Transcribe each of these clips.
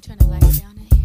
turn the lights down in?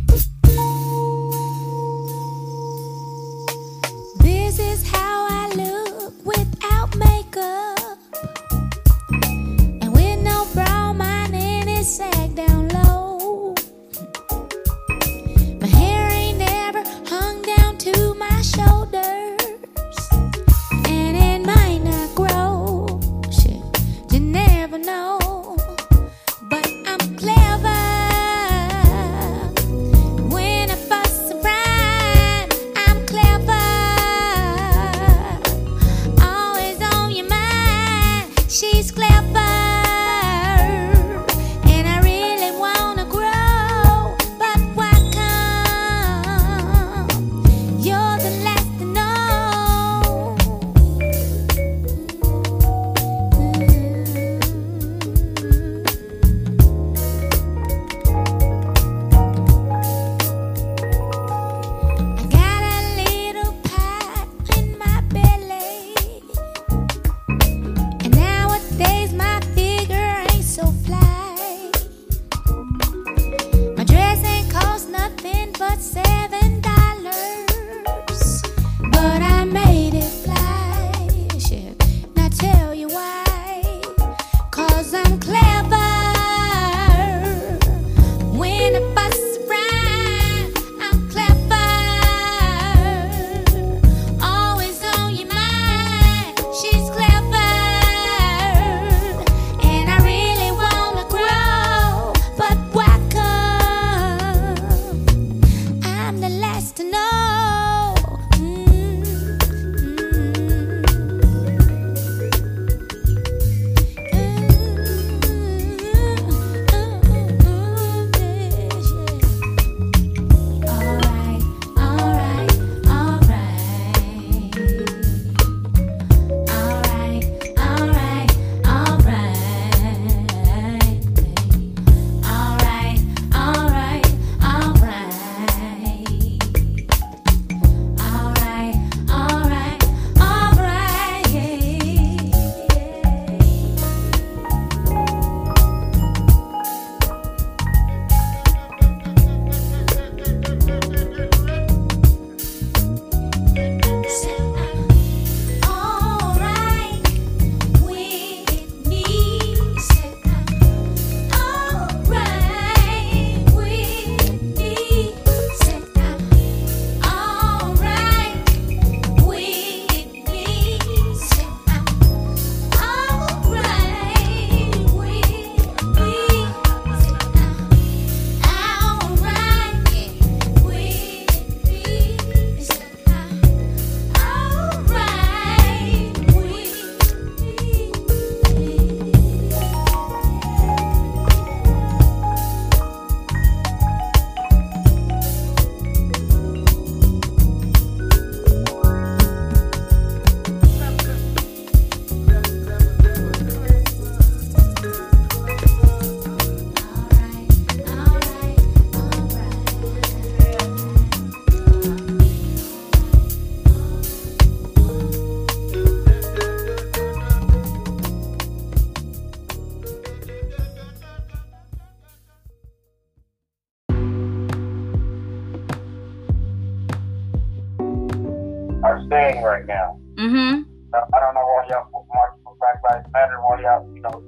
Now. Mm-hmm. Now, I don't know why y'all march for Black Lives Matter, why y'all, you know,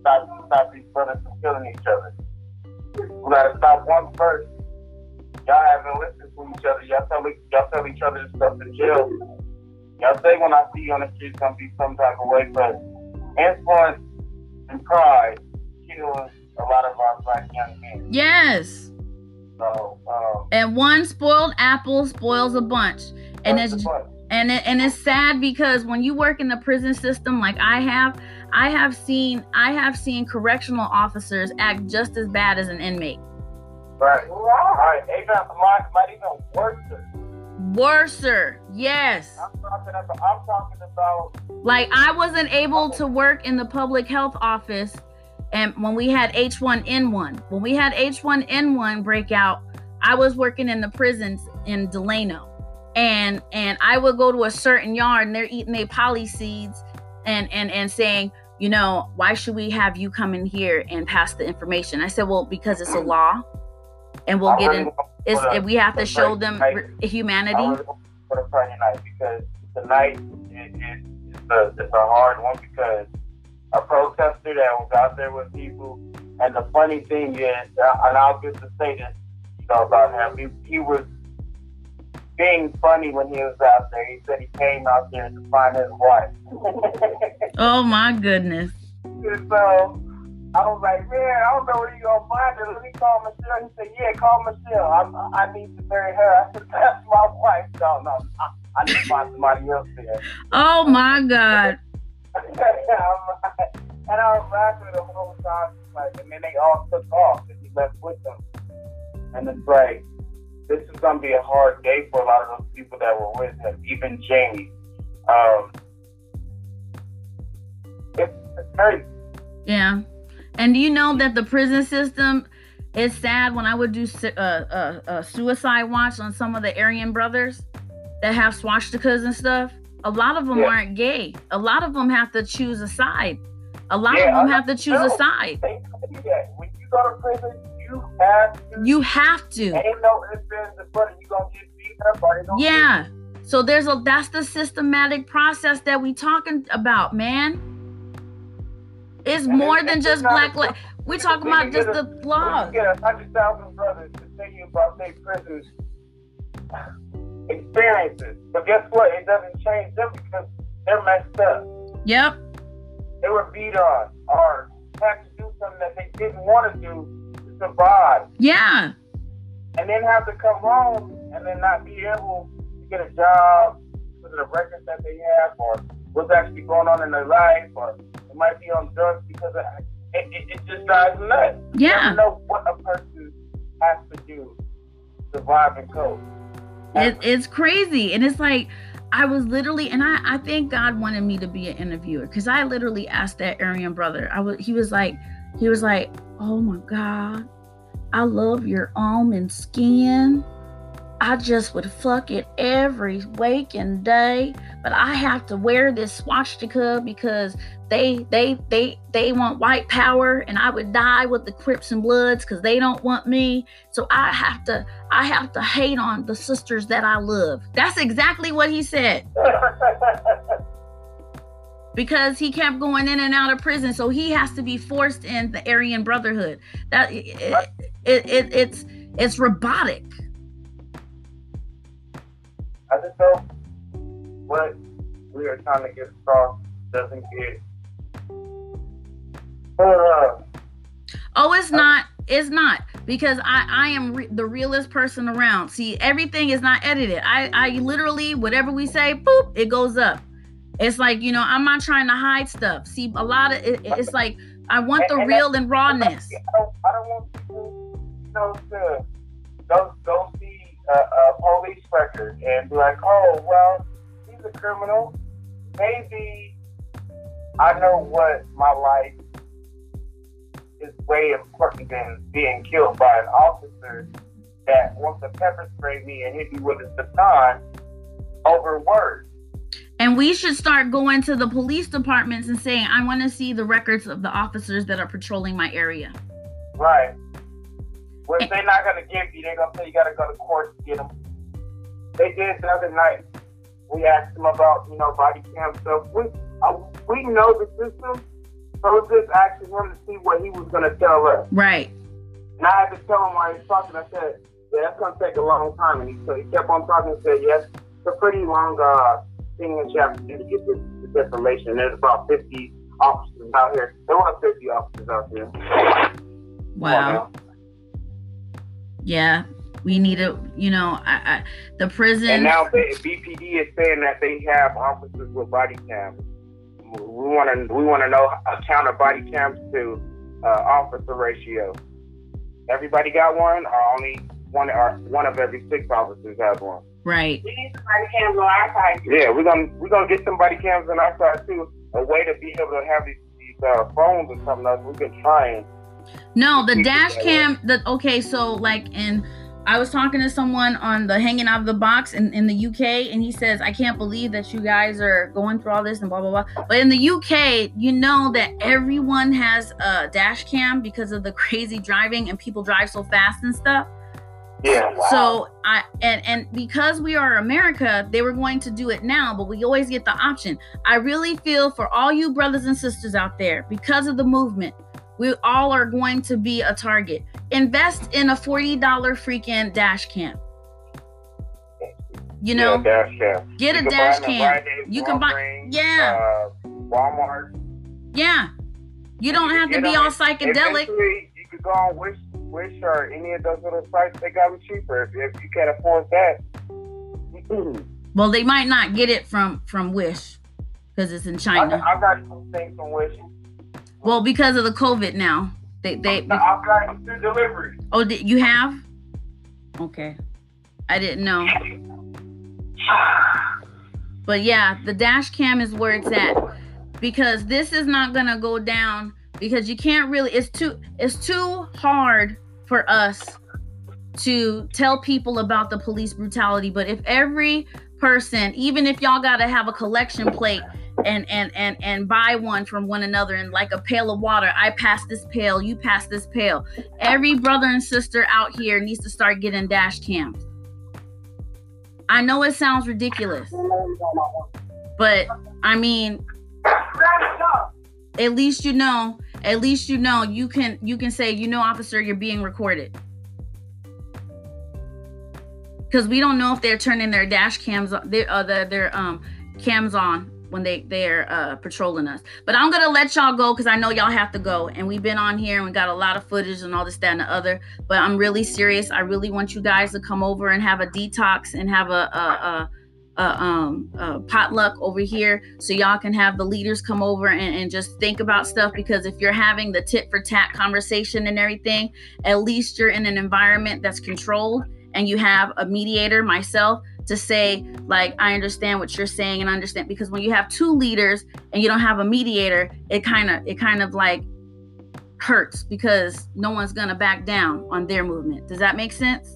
stop, stop these brothers from killing each other. We gotta stop one first. Y'all haven't listened to each other. Y'all tell, y'all tell each other this stuff in jail. Y'all say when I see you on the street, it's gonna be some type of way, but influence and pride kills a lot of our black young men. Yes. So, um, And one spoiled apple spoils a bunch. And that's it's the point. And it, and it's sad because when you work in the prison system like I have, I have seen I have seen correctional officers act just as bad as an inmate. Right. Right. Even might, might even worse. Worser, yes. I'm talking about. I'm talking about. Like I wasn't able to work in the public health office and when we had H1N1. When we had H1N1 breakout, I was working in the prisons in Delano. And and I would go to a certain yard and they're eating their poly seeds and and and saying, you know, why should we have you come in here and pass the information? I said, well, because it's a law. and we'll I get really in. It's put a- we have to show them night- re- I humanity. really want to put a Friday night because tonight it, it, it's, a, it's a hard one because a protester that was out there with people, and the funny thing is, and I'll get to say this, you know, about him. He, he was being funny when he was out there. He said he came out there to find his wife. Oh my goodness. And so I was like, man, I don't know where you gonna find her. Let me call Michelle. He said, yeah, call Michelle. I'm, I need to marry her. I said, that's my wife. No, no, I, I need to find somebody else there. Oh my God. and I was laughing the whole time. Like, and then they all took off, and he left with them. And it's like, this is gonna be a hard day for a lot of those people that were with him, even Jamie. Um, it's, it's crazy. Yeah. And do you know that the prison system is sad when I would do a uh, uh, uh, suicide watch on some of the Aryan brothers that have swastikas and stuff? A lot of them Yeah. aren't gay. A lot of them have to choose a side. A lot Yeah, of them have to choose a side. They tell you that when you go to prison, you have to. You have to. Ain't no ifs, ands, or buts. You gonna get beat up or Yeah. So there's a that's the systematic process that we talking about, man. It's And more it's- than it's just black. Li- we talking about just a- the you get a hundred thousand brothers to tell you about their prison experiences, but guess what? It doesn't change them because they're messed up. Yep. They were beat on or had to do something that they didn't want to do survive. Yeah. and then have to come home and then not be able to get a job because of the records that they have or what's actually going on in their life or it might be on drugs because of, it, it, it just drives nuts. You Yeah. never know what a person has to do to survive and cope. It, it's crazy. And it's like, I was literally, and I, I think God wanted me to be an interviewer because I literally asked that Aryan brother. I was, he was like, he was like, oh my God, I love your almond skin. I just would fuck it every waking day, but I have to wear this swastika because they they they they want white power, and I would die with the Crips and Bloods because they don't want me. So I have to I have to hate on the sisters that I love. That's exactly what he said because he kept going in and out of prison, so he has to be forced in the Aryan Brotherhood. That it, it, it it's it's robotic. I just hope what we are trying to get across doesn't get. Oh, it's not. It's not because I I am re- the realest person around. See, everything is not edited. I I literally whatever we say, boop, it goes up. It's like you know I'm not trying to hide stuff. See, a lot of it, it's like I want the And- and real and rawness. I don't, I don't want people, you know, to go go see a, a police record and be like, oh, well, he's a criminal. Maybe I know what my life is way important than being killed by an officer that wants to pepper spray me and hit me with a baton over words. And we should start going to the police departments and saying, I want to see the records of the officers that are patrolling my area. Right. Well, if they're not gonna give you, they're gonna say you gotta go to court to get them. They did the other night. We asked them about, you know, body cam stuff. We uh, we know the system, so we're just asking him to see what he was gonna tell us. Right. And I had to tell him while he was talking. I said, "Yeah, that's gonna take a long time." And he, so he kept on talking and said, "Yes, it's a pretty long uh, thing that you have to get this, this information." There's about 50 officers out here. There were 50 officers out here. Wow. Yeah. We need to, you know, I, I the prison. And now they, BPD is saying that they have officers with body cams. We want to we want to know a count of body cams to uh, officer ratio. Everybody got one, or only one or one of every six officers has one. Right. We need some body cams on our side. Yeah, we're gonna we're gonna get somebody cams on our side too. A way to be able to have these, these uh, phones or something else. We've been trying. No, the dash cam. The okay, so like in. I was talking to someone on the hanging out of the box in, in the UK, and he says, I can't believe that you guys are going through all this and blah, blah, blah. But in the UK, you know that everyone has a dash cam because of the crazy driving and people drive so fast and stuff. Yeah. Wow. So I and and because we are America, they were going to do it now, but we always get the option. I really feel for all you brothers and sisters out there, because of the movement, we all are going to be a target. Invest in a $40 freaking dash cam. You know, yeah, dash cam. get You a dash cam. You can buy- yeah. Uh, Walmart. Yeah. You don't have to be know, all psychedelic. You could go on Wish, Wish or any of those little sites. They got them cheaper if, if you can't afford that. Well, they might not get it from from Wish because it's in China. I got some things from Wish. Well, because of the COVID now. They they No, I got it through delivery. Oh, did you have? Okay. I didn't know. But yeah, the dash cam is where it's at because this is not going to go down because you can't really it's too it's too hard for us to tell people about the police brutality, but if every person, even if y'all got to have a collection plate and and and and buy one from one another and like a pail of water, I pass this pail, you pass this pail. Every brother and sister out here needs to start getting dash cams. I know it sounds ridiculous, but I mean, at least you know, at least you know you can you can say, you know, officer, you're being recorded. Because we don't know if they're turning their dash cams, on- their uh, their, um cams on when they they're uh, patrolling us. But I'm gonna let y'all go because I know y'all have to go, and we've been on here and we got a lot of footage and all this, that, and the other. But I'm really serious. I really want you guys to come over and have a detox and have a a, a, a um potluck over here, so y'all can have the leaders come over and, and just think about stuff. Because if you're having the tit for tat conversation and everything, at least you're in an environment that's controlled and you have a mediator, myself, to say like I understand what you're saying and understand because when you have two leaders and you don't have a mediator, it kind of it kind of like hurts because no one's gonna back down on their movement. Does that make sense?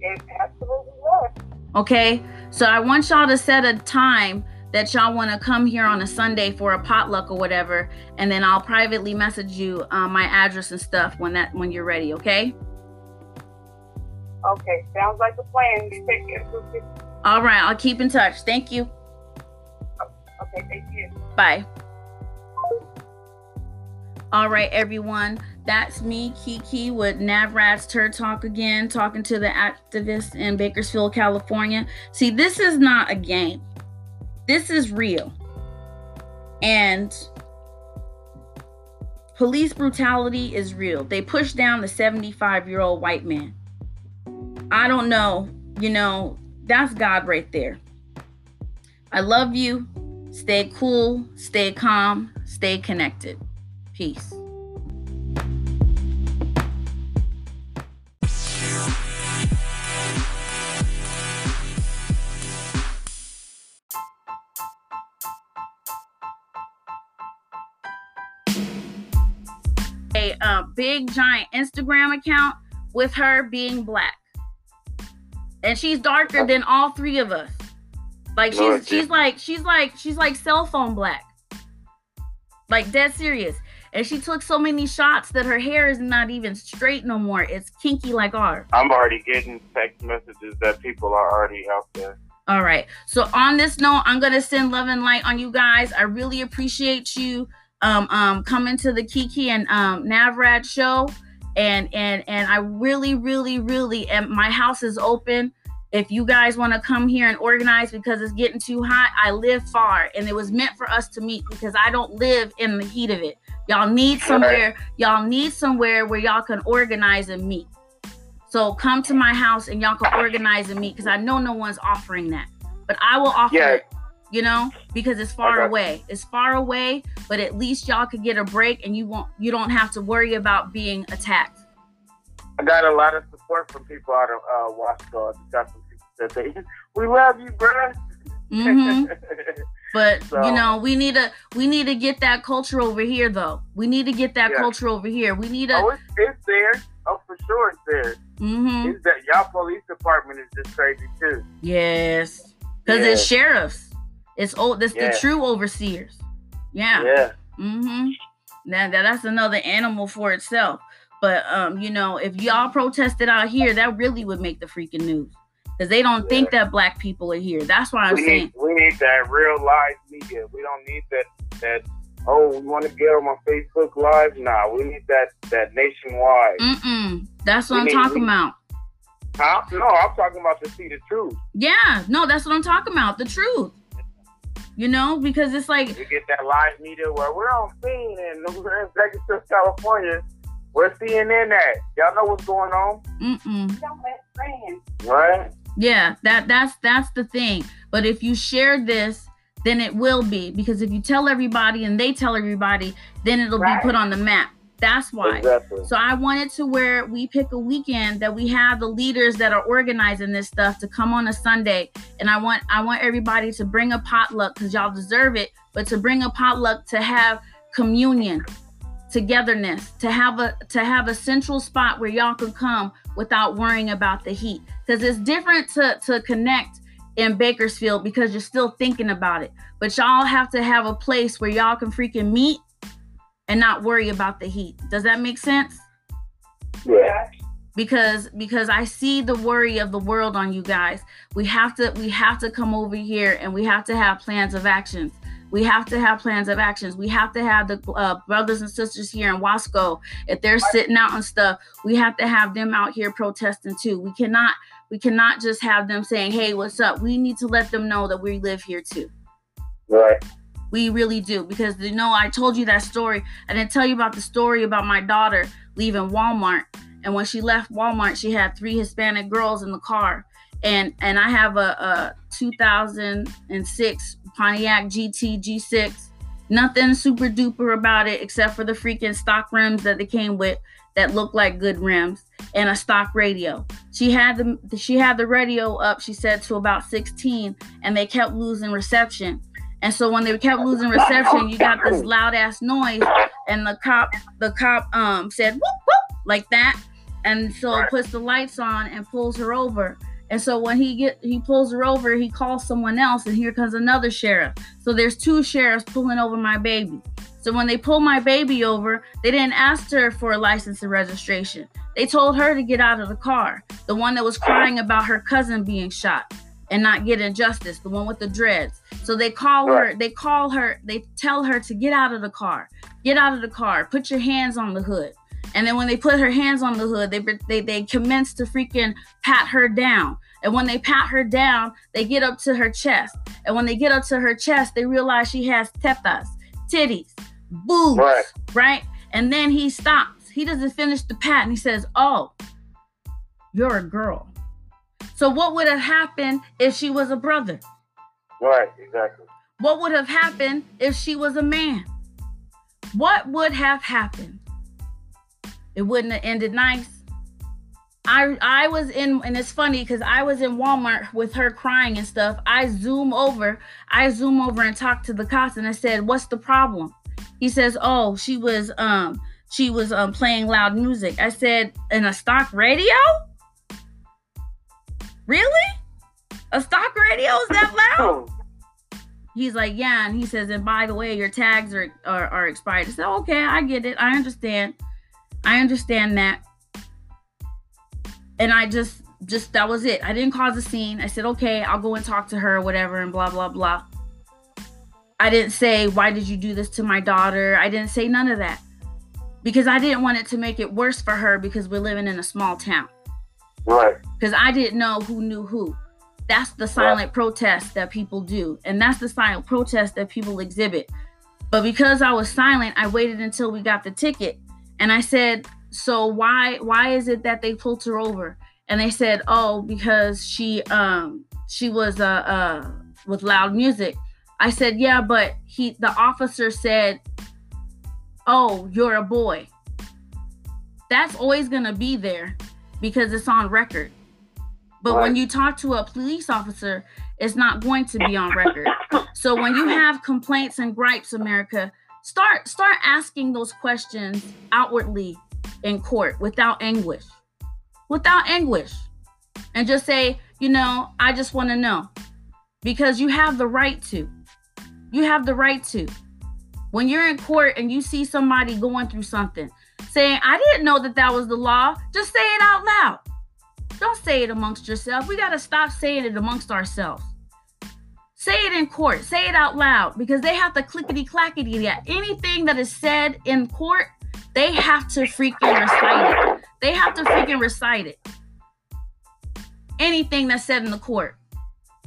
It absolutely was. Okay, so I want y'all to set a time that y'all want to come here on a Sunday for a potluck or whatever, and then I'll privately message you uh, my address and stuff when that when you're ready. Okay. Okay, sounds like a plan. Take care. All right, I'll keep in touch. Thank you. Okay, thank you. Bye. All right, everyone. That's me, Kiki, with Navrat's Turd Talk again, talking to the activists in Bakersfield, California. See, this is not a game. This is real. And police brutality is real. They push down the 75 year old white man. I don't know. You know, that's God right there. I love you. Stay cool, stay calm, stay connected. Peace. Big giant Instagram account with her being black, and she's darker than all three of us. Like Lord she's she's like she's like she's like cell phone black. Like dead serious. And she took so many shots that her hair is not even straight no more. It's kinky like ours. I'm already getting text messages that people are already out there. All right. So on this note, I'm gonna send love and light on you guys. I really appreciate you um um coming to the Kiki and um Navrad show. And and and I really, really, really am my house is open. If you guys want to come here and organize because it's getting too hot, I live far and it was meant for us to meet because I don't live in the heat of it. Y'all need somewhere, y'all need somewhere where y'all can organize and meet. So come to my house and y'all can organize and meet because I know no one's offering that. But I will offer Yeah. it, you know, because it's far away. It's far away, but at least y'all could get a break and you won't you don't have to worry about being attacked. I got a lot of support from people out of uh, Washington. I got some people that they, we love you, bruh. hmm But So- you know, we need to we need to get that culture over here though. We need to get that Yeah. culture over here. We need to oh, it's, it's there. Oh, for sure, it's there. hmm It's that y'all police department is just crazy too. Yes. Because Yeah. it's sheriffs. It's old that's Yeah. the true overseers. Yeah. Yeah. Mm-hmm. That, that that's another animal for itself. But um, you know, if y'all protested out here, that really would make the freaking news. Because they don't think that black people are here. That's why I'm we saying need, we need that real live media. We don't need that that oh we want to get on my Facebook live. Nah, we need that that nationwide. mm-mm. That's what We I'm need- talking we- about. Huh? No, I'm talking about to see the truth. Yeah, no, that's what I'm talking about. The truth. You know, because it's like We get that live media where we're on scene and we're in Bakersfield, California. Where CNN at? Y'all know what's going on, mm-mm. right? Yeah, that that's that's the thing. But if you share this, then it will be because if you tell everybody and they tell everybody, then it'll Right. be put on the map. That's why. Exactly. So I wanted to where we pick a weekend that we have the leaders that are organizing this stuff to come on a Sunday, and I want I want everybody to bring a potluck because y'all deserve it, but to bring a potluck to have communion, togetherness, to have a to have a central spot where y'all can come without worrying about the heat, because it's different to to connect in Bakersfield because you're still thinking about it, but y'all have to have a place where y'all can freaking meet and not worry about the heat. Does that make sense? Yeah. because because I see the worry of the world on you guys. We have to we have to come over here and we have to have plans of actions. We have to have plans of actions. We have to have the uh, brothers and sisters here in Wasco. If they're sitting out and stuff, we have to have them out here protesting too. We cannot we cannot just have them saying, "Hey, what's up?" We need to let them know that we live here too. Right. We really do because you know I told you that story. I didn't tell you about the story about my daughter leaving Walmart, and when she left Walmart, she had three Hispanic girls in the car, and and I have a, a 2006 Pontiac GT G6. Nothing super duper about it except for the freaking stock rims that they came with that looked like good rims and a stock radio. She had the she had the radio up. She said to about 16, and they kept losing reception. And so when they kept losing reception, you got this loud ass noise, and the cop the cop um said whoop whoop like that, and so it puts the lights on and pulls her over. And so when he get he pulls her over, he calls someone else, and here comes another sheriff. So there's two sheriffs pulling over my baby. So when they pull my baby over, they didn't ask her for a license and registration. They told her to get out of the car. The one that was crying about her cousin being shot and not getting justice, the one with the dreads. So they call her, they call her, they tell her to get out of the car. Get out of the car. Put your hands on the hood. And then when they put her hands on the hood, they they they commence to freaking pat her down. And when they pat her down, they get up to her chest. And when they get up to her chest, they realize she has tetas, titties, boobs, Right. right? And then he stops. He doesn't finish the pat and he says, Oh, you're a girl. So what would have happened if she was a brother? Right. Exactly. What would have happened if she was a man? What would have happened? It wouldn't have ended nice. I I was in and it's funny because I was in Walmart with her crying and stuff. I zoom over, I zoom over and talk to the cops and I said, What's the problem? He says, Oh, she was um she was um playing loud music. I said, in a stock radio? Really? A stock radio is that loud? He's like, yeah, and he says, and by the way, your tags are are, are expired. I said, okay, I get it. I understand. I understand that. And I just just that was it. I didn't cause a scene. I said, okay, I'll go and talk to her, whatever, and blah blah blah. I didn't say, why did you do this to my daughter? I didn't say none of that. Because I didn't want it to make it worse for her because we're living in a small town Right. because I didn't know who knew who. That's the silent protest that people do, and that's the silent protest that people exhibit. But because I was silent, I waited until we got the ticket, and I said, "So why why is it that they pulled her over?" And they said, "Oh, because she um she was uh uh with loud music." I said, "Yeah, but he the officer said, "Oh, you're a boy." That's always gonna be there because it's on record. But when you talk to a police officer, it's not going to be on record. So when you have complaints and gripes, America, start start asking those questions outwardly in court without anguish. Without anguish. And just say, you know, I just want to know. Because you have the right to. You have the right to. When you're in court and you see somebody going through something, saying, I didn't know that that was the law. Just say it out loud. Don't say it amongst yourself. We got to stop saying it amongst ourselves. Say it in court. Say it out loud because they have to clickety clackety that. Anything that is said in court, they have to freaking recite it. They have to freaking recite it. Anything that's said in the court.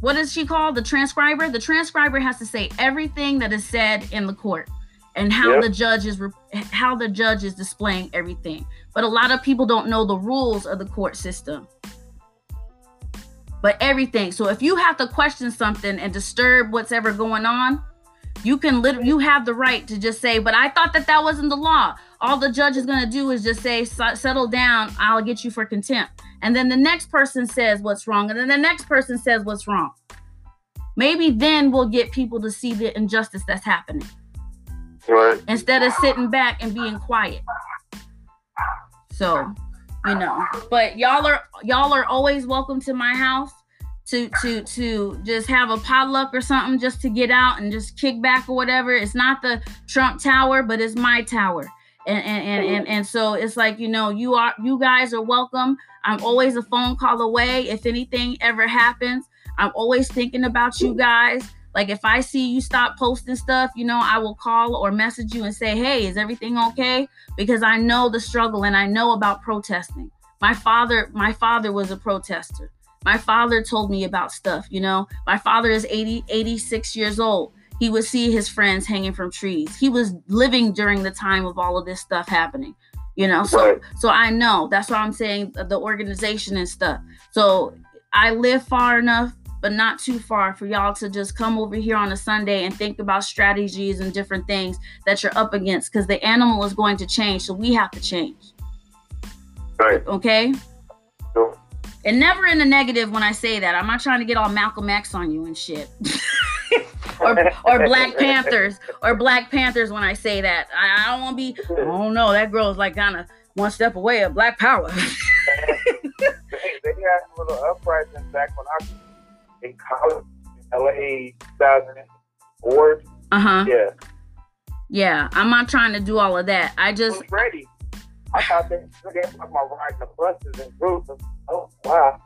What is she called? The transcriber? The transcriber has to say everything that is said in the court and how Yep. the judge is re- how the judge is displaying everything. But a lot of people don't know the rules of the court system. But everything. So if you have to question something and disturb what's ever going on, you can literally you have the right to just say, "But I thought that that wasn't the law." All the judge is going to do is just say, "Settle down. I'll get you for contempt." And then the next person says what's wrong, and then the next person says what's wrong. Maybe then we'll get people to see the injustice that's happening Right. instead of sitting back and being quiet. So, you know, but y'all are y'all are always welcome to my house to to to just have a potluck or something just to get out and just kick back or whatever. It's not the Trump Tower, but it's my tower. And and and and, and so it's like, you know, you are you guys are welcome. I'm always a phone call away if anything ever happens. I'm always thinking about you guys. Like if I see you stop posting stuff, you know, I will call or message you and say, "Hey, is everything okay?" Because I know the struggle and I know about protesting. My father, my father was a protester. My father told me about stuff, you know. My father is 80 86 years old. He would see his friends hanging from trees. He was living during the time of all of this stuff happening. You know, so Right. so I know. That's why I'm saying the organization and stuff. So I live far enough but not too far for y'all to just come over here on a Sunday and think about strategies and different things that you're up against because the animal is going to change. So we have to change. Right. Okay. Sure. And never in the negative when I say that. I'm not trying to get all Malcolm X on you and shit. or, or Black Panthers or Black Panthers when I say that. I, I don't want to be, oh no, that girl is like kind of one step away of Black Power. they, they had a little uprising back when I was in college, LA 2004. uh huh. Yeah, Yeah. I'm not trying to do all of that. I I just, was ready. I thought they they about riding the buses and groups. Oh wow,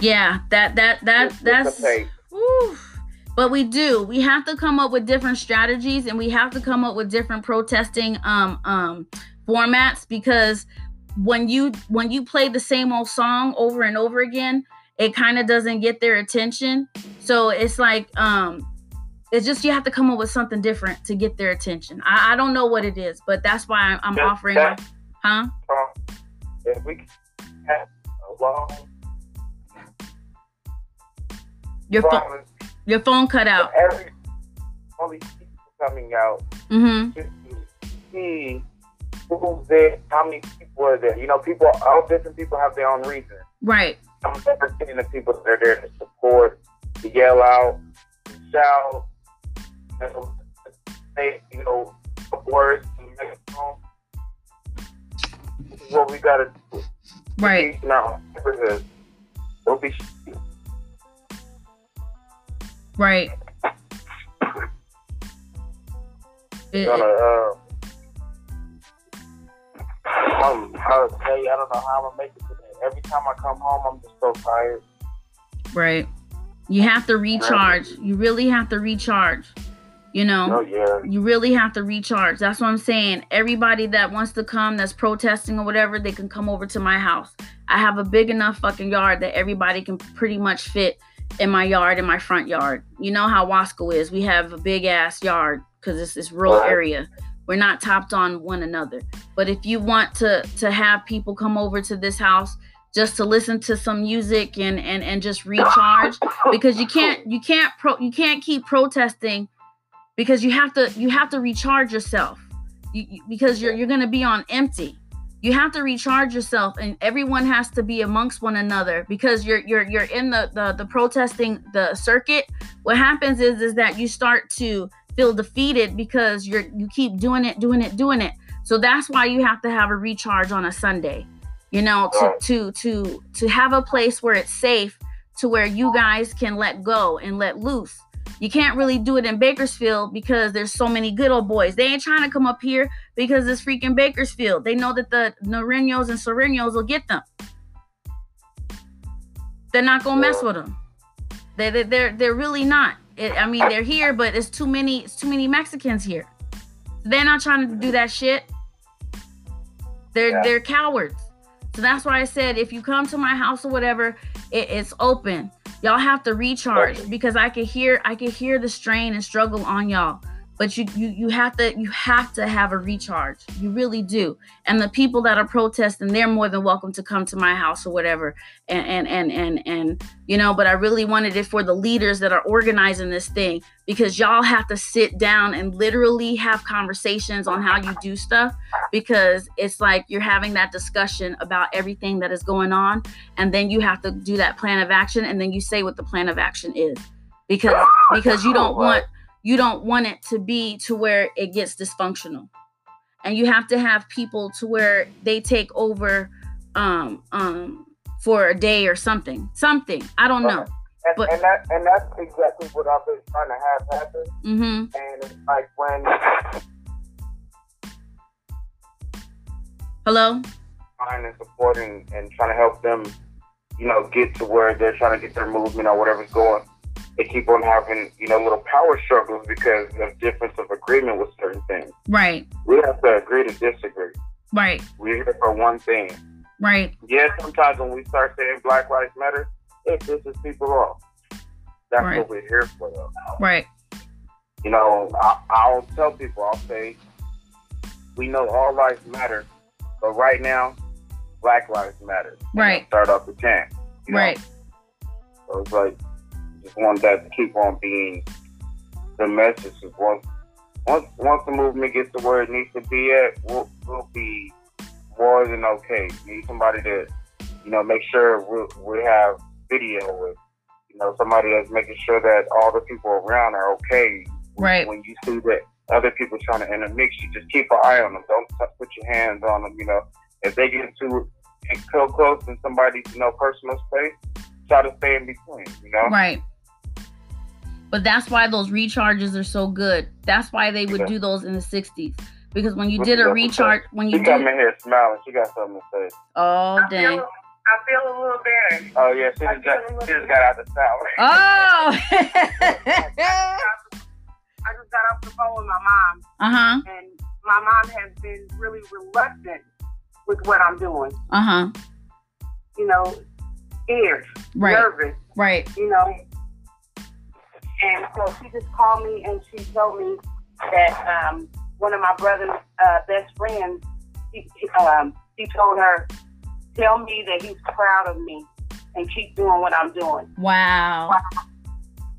yeah, that, that, that, It's that's. a But we do. We have to come up with different strategies and we have to come up with different protesting um um formats because when you when you play the same old song over and over again, it kind of doesn't get their attention. So it's like um it's just you have to come up with something different to get their attention. I, I don't know what it is, but that's why I'm, I'm That- offering that- huh? Um, if we have a long Your phone your phone cut out. every all these people coming out Mhm. see who's there, how many people are there. You know, people, all different people have their own reasons. Right. I'm never seeing the people that are there to support, to yell out, to shout, you know, say, you know, words to the megaphone. This is what we gotta do. Right. Now, neighborhood. Don't be Right. It- gonna, uh, um, how to tell you, I don't know how I'm gonna make it today. Every time I come home, I'm just so tired. Right. You have to recharge. You really have to recharge. You know, Oh, yeah. you really have to recharge. That's what I'm saying. Everybody that wants to come that's protesting or whatever, they can come over to my house. I have a big enough fucking yard that everybody can pretty much fit in my yard, in my front yard. You know how Wasco is. We have a big ass yard because it's this rural Right. area. We're not topped on one another. But if you want to to have people come over to this house just to listen to some music and and and just recharge because you can't you can't pro you can't keep protesting because you have to you have to recharge yourself. You, you- because you're you're going to be on empty. You have to recharge yourself and everyone has to be amongst one another because you're you're you're in the the, the protesting the circuit. What happens is is that you start to feel defeated because you're you keep doing it doing it doing it. So that's why you have to have a recharge on a sunday you know to Right. to to to have a place where it's safe to where you guys can let go and let loose You can't really do it in Bakersfield because there's so many good old boys. They ain't trying to come up here because it's freaking Bakersfield. They know that the Norteños and Sureños will get them. They're not gonna mess with them. They, they they're they're really not. It, I mean, they're here, but it's too many. It's too many Mexicans here. They're not trying to do that shit. They're Yeah. they're cowards. So that's why I said if you come to my house or whatever, it, it's open. Y'all have to recharge because I could hear I could hear the strain and struggle on y'all. But you you you have to you have to have a recharge. You really do. And the people that are protesting, they're more than welcome to come to my house or whatever. And and and and and you know, but I really wanted it for the leaders that are organizing this thing because y'all have to sit down and literally have conversations on how you do stuff because it's like you're having that discussion about everything that is going on and then you have to do that plan of action and then you say what the plan of action is because because you don't want you don't want it to be to where it gets dysfunctional. And you have to have people to where they take over um um for a day or something something i don't know. And, But- and that and that's exactly what I've been trying to have happen. mm-hmm. And it's like when hello? Trying and supporting and trying to help them, you know, get to where they're trying to get their movement or whatever's going. They keep on having, you know, little power struggles because of difference of agreement with certain things. right We have to agree to disagree. right We're here for one thing. right Yeah, sometimes when we start saying Black Lives Matter, it pisses people off. That's Right. what we're here for, though. right You know, I, I'll tell people, I'll say, we know all lives matter, but right now, Black Lives Matter. Right. Start off the chant. you know? right So it's like, just want that to keep on being the message. Is Once, once, once the movement gets to where it needs to be at, we'll, we'll be more than okay. Need somebody to, you know, make sure we we have video with, you know, somebody that's making sure that all the people around are okay. Right. When you see that other people trying to intermix, you just keep an eye on them. Don't put your hands on them. You know, if they get too too close in somebody's, you know, personal space, try to stay in between. You know. Right. But that's why those recharges are so good. That's why they would Yeah. do those in the 60s. Because when you did a got to say? recharge, when you She come did, in here smiling. She got something to say. oh, I dang. feel, I feel a little better. Oh yeah, she just got, she just got out of the shower. Oh! I just got off the phone with my mom, uh huh. and my mom has been really reluctant with what I'm doing. Uh huh. You know, scared, Right. nervous. Right. You know. And so she just called me and she told me that um, one of my brother's uh, best friends, he, he, um, he told her, "Tell me that he's proud of me and keep doing what I'm doing." Wow.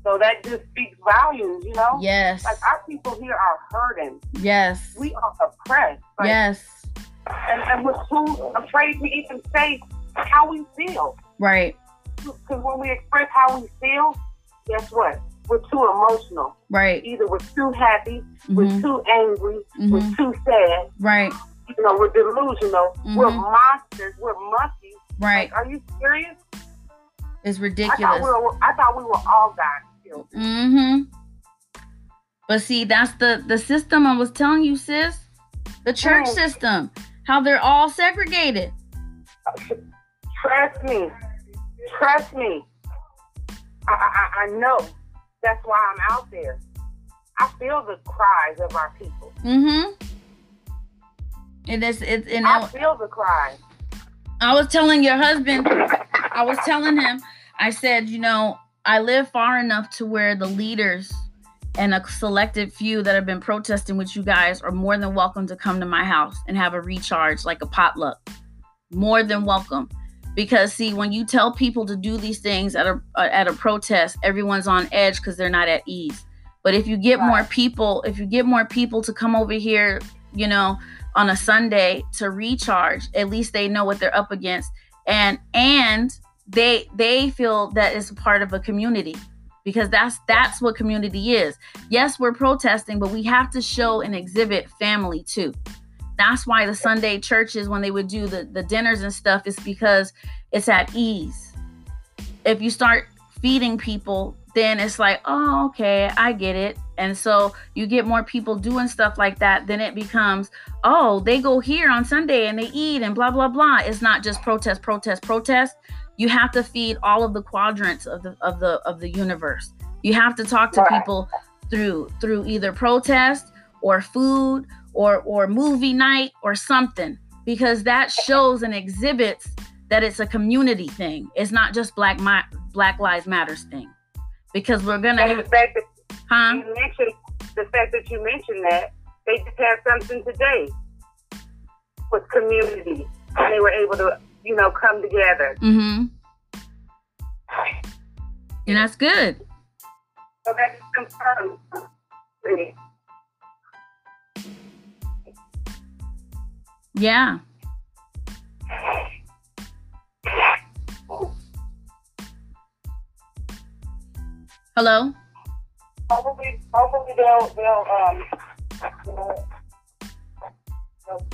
So that just speaks volumes, you know. Yes. Like our people here are hurting. Yes. We are oppressed. Like, Yes. And, and we're too afraid to even say how we feel. Right. Because when we express how we feel, guess what? We're too emotional. Right. Either we're too happy, we're Mhm. too angry, we're Mhm. too sad. Right. You know, we're delusional. We're Mhm. monsters. We're monkeys. Right. Like, are you serious? It's I thought ridiculous. we were. I thought we were all God's children. Mm-hmm. But see, that's the the system I was telling you, sis. The church Mm. system. How they're all segregated. Trust me. Trust me. I, I, I know. That's why I'm out there. I feel the cries of our people. Mm-hmm. And it's it's and I I, feel the cries. I was telling your husband, I was telling him, I said, you know, I live far enough to where the leaders and a selected few that have been protesting with you guys are more than welcome to come to my house and have a recharge like a potluck. More than welcome. Because see, when you tell people to do these things at a uh, at a protest, everyone's on edge because they're not at ease. But if you get more people, if you get more people to come over here, you know, on a Sunday to recharge, at least they know what they're up against, and and they they feel that it's a part of a community because that's that's what community is. Yes, we're protesting, but we have to show and exhibit family too. That's why the Sunday churches, when they would do the, the dinners and stuff, is because it's at ease. If you start feeding people then it's like, oh, okay, I get it. And so you get more people doing stuff like that, then it becomes, oh, they go here on Sunday and they eat and blah blah blah. It's not just protest, protest, protest. You have to feed all of the quadrants of the of the of the universe. You have to talk to people through through either protest or food or or movie night or something because that shows and exhibits that it's a community thing. It's not just black my Black Lives Matters thing. Because we're gonna And the fact that huh? you mentioned the fact that you mentioned that they just had something today with community, and they were able to, you know, come together. Mm-hmm. And that's good. So confirmed. Yeah. Hello? Hopefully, hopefully they'll they'll um. You know, they'll-